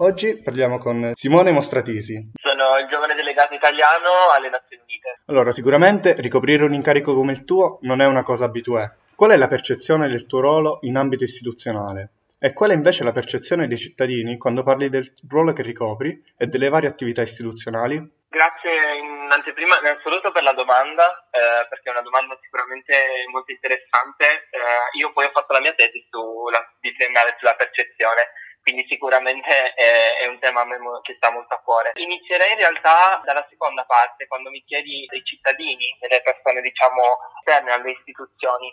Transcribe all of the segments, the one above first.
Oggi parliamo con Simone Mostratisi. Sono il giovane delegato italiano alle Nazioni Unite. Allora, sicuramente ricoprire un incarico come il tuo non è una cosa abituale. Qual è la percezione del tuo ruolo in ambito istituzionale? E qual è invece la percezione dei cittadini quando parli del ruolo che ricopri e delle varie attività istituzionali? Grazie in anteprima innanzitutto per la domanda, eh, perché è una domanda sicuramente molto interessante. Eh, io poi ho fatto la mia tesi sulla, di triennale sulla percezione quindi sicuramente è, è un tema che sta molto a cuore. Inizierei in realtà dalla seconda parte, quando mi chiedi dei cittadini, delle persone diciamo esterne alle istituzioni.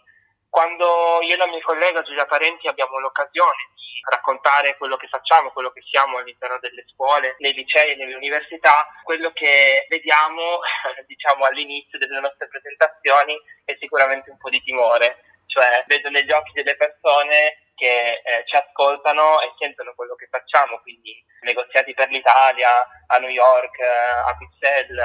Quando io e la mia collega Giulia Parenti abbiamo l'occasione di raccontare quello che facciamo, quello che siamo all'interno delle scuole, nei licei e nelle università, quello che vediamo diciamo all'inizio delle nostre presentazioni è sicuramente un po' di timore, cioè vedo negli occhi delle persone che eh, ci ascoltano e sentono quello che facciamo, quindi negoziati per l'Italia, a New York, eh, a Bruxelles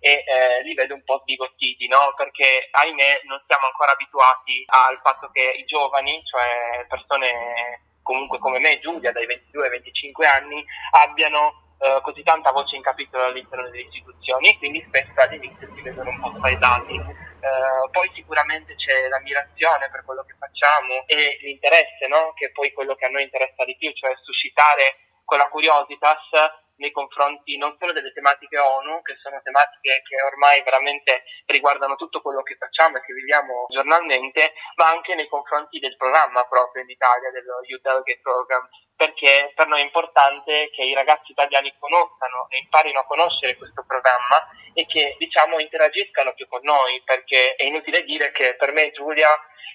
e eh, li vedo un po' sbigottiti, no? Perché ahimè non siamo ancora abituati al fatto che i giovani, cioè persone comunque come me, Giulia, dai 22 ai 25 anni, abbiano Uh, così tanta voce in capitolo all'interno delle istituzioni, quindi spesso all'inizio si vedono un po' spaesati. Uh, poi sicuramente c'è l'ammirazione per quello che facciamo e l'interesse, no? che è poi quello che a noi interessa di più, cioè suscitare quella curiositas nei confronti non solo delle tematiche ONU, che sono tematiche che ormai veramente riguardano tutto quello che facciamo e che viviamo giornalmente, ma anche nei confronti del programma proprio in Italia, dello Youth Delegate Program, perché per noi è importante che i ragazzi italiani conoscano e imparino a conoscere questo programma e che diciamo interagiscano più con noi, perché è inutile dire che per me Giulia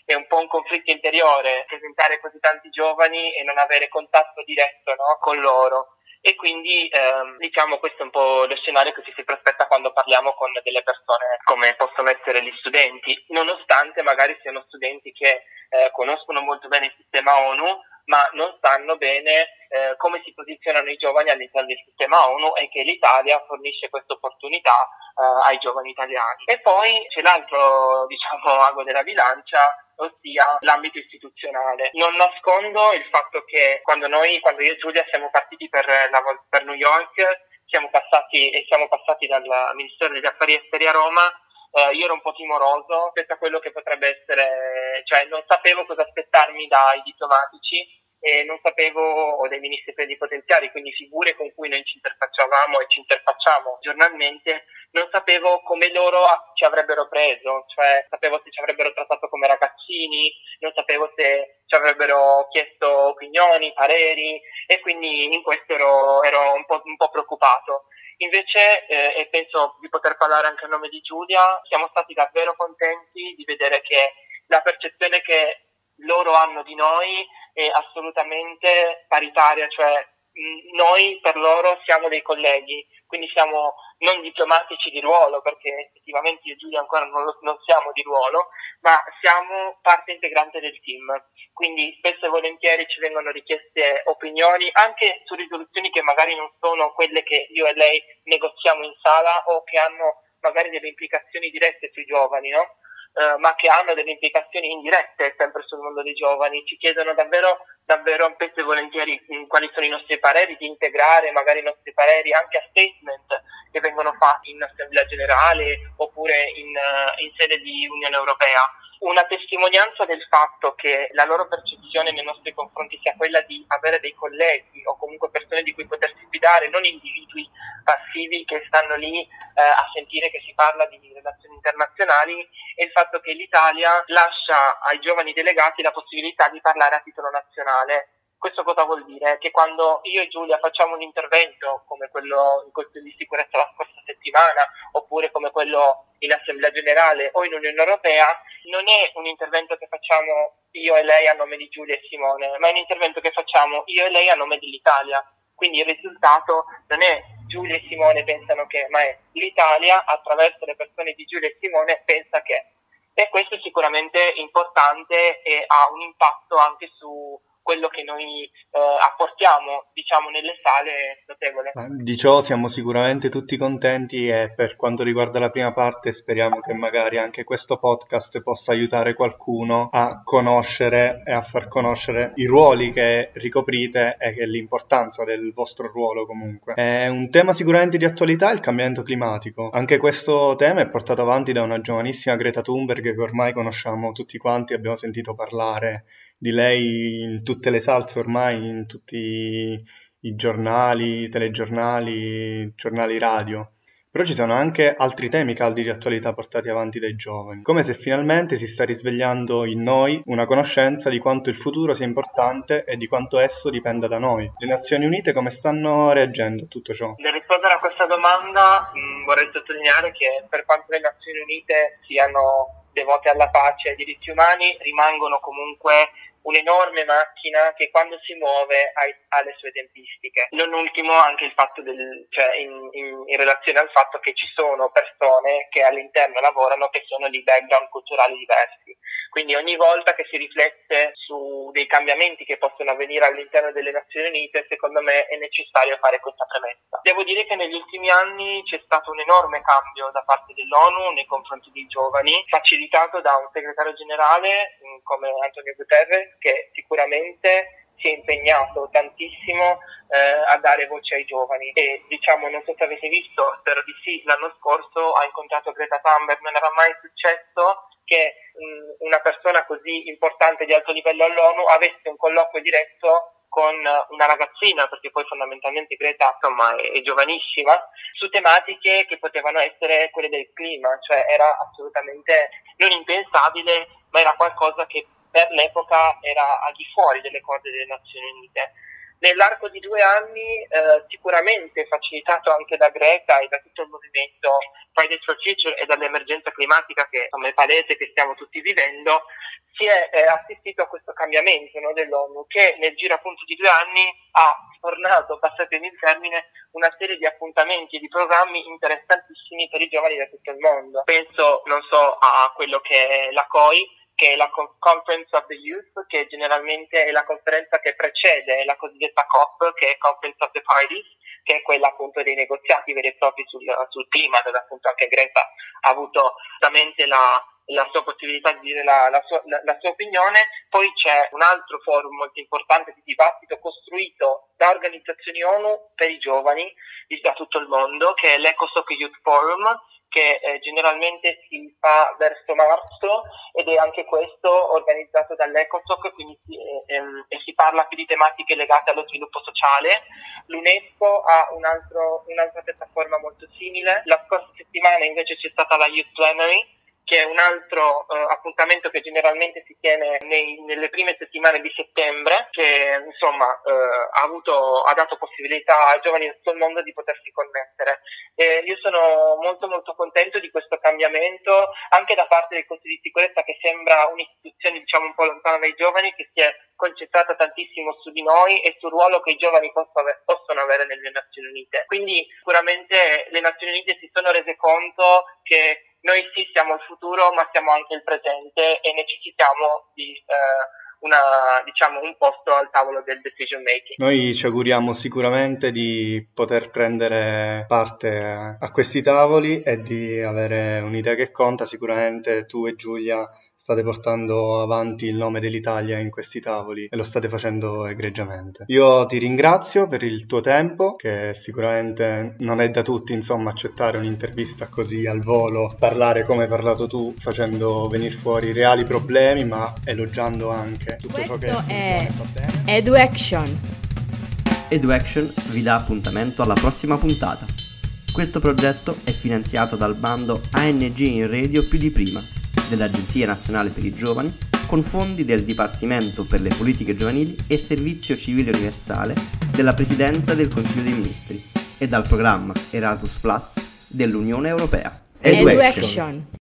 è un po' un conflitto interiore presentare così tanti giovani e non avere contatto diretto no, con loro e quindi ehm, diciamo questo è un po' lo scenario che ci si prospetta quando parliamo con delle persone come possono essere gli studenti, nonostante magari siano studenti che eh, conoscono molto bene il sistema ONU, ma non sanno bene eh, come si posizionano i giovani all'interno del sistema ONU e che l'Italia fornisce questa opportunità eh, ai giovani italiani. E poi c'è l'altro diciamo ago della bilancia ossia l'ambito istituzionale. Non nascondo il fatto che quando noi, quando io e Giulia siamo partiti per, la, per New York, siamo passati e siamo passati dal Ministero degli Affari Esteri a Roma Uh, io ero un po' timoroso rispetto a quello che potrebbe essere, cioè non sapevo cosa aspettarmi dai diplomatici e non sapevo, o dei ministri plenipotenziari, quindi figure con cui noi ci interfacciavamo e ci interfacciamo giornalmente, non sapevo come loro ci avrebbero preso, cioè sapevo se ci avrebbero trattato come ragazzini, non sapevo se ci avrebbero chiesto opinioni, pareri e quindi in questo ero, ero un, po', un, po', preoccupato. Invece, eh, e penso di poter parlare anche a nome di Giulia, siamo stati davvero contenti di vedere che la percezione che loro hanno di noi è assolutamente paritaria, cioè noi per loro siamo dei colleghi, quindi siamo non diplomatici di ruolo, perché effettivamente io e Giulia ancora non, lo, non, siamo di ruolo, ma siamo parte integrante del team. Quindi spesso e volentieri ci vengono richieste opinioni anche su risoluzioni che magari non sono quelle che io e lei negoziamo in sala o che hanno magari delle implicazioni dirette sui giovani, no? Eh, ma che hanno delle implicazioni indirette sempre sul mondo dei giovani. Ci chiedono davvero, davvero spesso e volentieri mh, quali sono i nostri pareri, di integrare magari i nostri pareri anche a statement che vengono fatti in Assemblea Generale oppure in, uh, in sede di Unione Europea una testimonianza del fatto che la loro percezione nei nostri confronti sia quella di avere dei colleghi o comunque persone di cui potersi fidare, non individui passivi che stanno lì eh, a sentire che si parla di relazioni internazionali e il fatto che l'Italia lascia ai giovani delegati la possibilità di parlare a titolo nazionale questo cosa vuol dire? Che quando io e Giulia facciamo un intervento come quello in Consiglio di sicurezza la scorsa settimana, oppure come quello in Assemblea Generale o in Unione Europea, non è un intervento che facciamo io e lei a nome di Giulia e Simone, ma è un intervento che facciamo io e lei a nome dell'Italia. Quindi il risultato non è Giulia e Simone pensano che, ma è l'Italia attraverso le persone di Giulia e Simone pensa che. E questo è sicuramente importante e ha un impatto anche su quello che noi eh, apportiamo diciamo nelle sale notevole. Di ciò siamo sicuramente tutti contenti e per quanto riguarda la prima parte speriamo che magari anche questo podcast possa aiutare qualcuno a conoscere e a far conoscere i ruoli che ricoprite e l'importanza del vostro ruolo comunque. È un tema sicuramente di attualità il cambiamento climatico. Anche questo tema è portato avanti da una giovanissima Greta Thunberg che ormai conosciamo tutti quanti, abbiamo sentito parlare di lei in tutte le salse ormai, in tutti i giornali, telegiornali, giornali radio. Però ci sono anche altri temi caldi di attualità portati avanti dai giovani, come se finalmente si sta risvegliando in noi una conoscenza di quanto il futuro sia importante e di quanto esso dipenda da noi. Le Nazioni Unite come stanno reagendo a tutto ciò? Nel rispondere a questa domanda mh, mm, vorrei sottolineare che per quanto le Nazioni Unite siano devote alla pace e ai diritti umani, rimangono comunque un'enorme macchina che quando si muove ha, ha, le sue tempistiche. Non ultimo anche il fatto del, cioè in, in, in, relazione al fatto che ci sono persone che all'interno lavorano che sono di background culturali diversi. Quindi ogni volta che si riflette su dei cambiamenti che possono avvenire all'interno delle Nazioni Unite, secondo me è necessario fare questa premessa. Devo dire che negli ultimi anni c'è stato un enorme cambio da parte dell'ONU nei confronti dei giovani, facilitato da un segretario generale mm, come Antonio Guterres che sicuramente si è impegnato tantissimo eh, a dare voce ai giovani e diciamo non so se avete visto, spero di sì, l'anno scorso ha incontrato Greta Thunberg, non era mai successo che una persona così importante di alto livello all'ONU avesse un colloquio diretto con una ragazzina, perché poi fondamentalmente Greta insomma è, è, giovanissima, su tematiche che potevano essere quelle del clima, cioè era assolutamente non impensabile, ma era qualcosa che per l'epoca era al di fuori delle corde delle Nazioni Unite. Nell'arco di due anni, eh, sicuramente facilitato anche da Greta e da tutto il movimento Fridays for Future e dall'emergenza climatica che insomma, è palese che stiamo tutti vivendo, si è eh, assistito a questo cambiamento no, dell'ONU che nel giro appunto di due anni ha sfornato, passatemi il termine, una serie di appuntamenti e di programmi interessantissimi per i giovani da tutto il mondo. Penso, non so, a quello che è la COI, che è la Conference of the Youth, che generalmente è la conferenza che precede la cosiddetta COP, che è Conference of the Parties, che è quella appunto dei negoziati veri e propri sul, sul clima, dove appunto anche Greta ha avuto veramente la, la sua possibilità di dire la, la, sua, la, la, sua, opinione. Poi c'è un altro forum molto importante di dibattito costruito da organizzazioni ONU per i giovani da tutto il mondo, che è l'ECOSOC Youth Forum, che eh, generalmente si fa verso marzo ed è anche questo organizzato dall'ECOSOC quindi si, eh, ehm, e si parla più di tematiche legate allo sviluppo sociale. L'UNESCO ha un altro, un'altra piattaforma molto simile. La scorsa settimana invece c'è stata la Youth Plenary che è un altro uh, appuntamento che generalmente si tiene nei, nelle prime settimane di settembre, che insomma uh, ha, avuto, ha, dato possibilità ai giovani di tutto il mondo di potersi connettere. E io sono molto molto contento di questo cambiamento, anche da parte del Consiglio di sicurezza che sembra un'istituzione diciamo un po' lontana dai giovani, che si è concentrata tantissimo su di noi e sul ruolo che i giovani possono avere nelle Nazioni Unite. Quindi sicuramente le Nazioni Unite si sono rese conto che noi sì siamo il futuro, ma siamo anche il presente e necessitiamo di eh, una, diciamo, un posto al tavolo del decision making. Noi ci auguriamo sicuramente di poter prendere parte a questi tavoli e di avere un'idea che conta. Sicuramente tu e Giulia state portando avanti il nome dell'Italia in questi tavoli e lo state facendo egregiamente. Io ti ringrazio per il tuo tempo, che sicuramente non è da tutti, insomma, accettare un'intervista così al volo, parlare come hai parlato tu, facendo venire fuori reali problemi, ma elogiando anche tutto Questo ciò che funziona è EduAction. EduAction vi dà appuntamento alla prossima puntata. Questo progetto è finanziato dal bando ANG in Radio più di prima dell'Agenzia Nazionale per i Giovani con fondi del Dipartimento per le Politiche Giovanili e Servizio Civile Universale della Presidenza del Consiglio dei Ministri e dal programma Erasmus Plus dell'Unione Europea. Edu Action.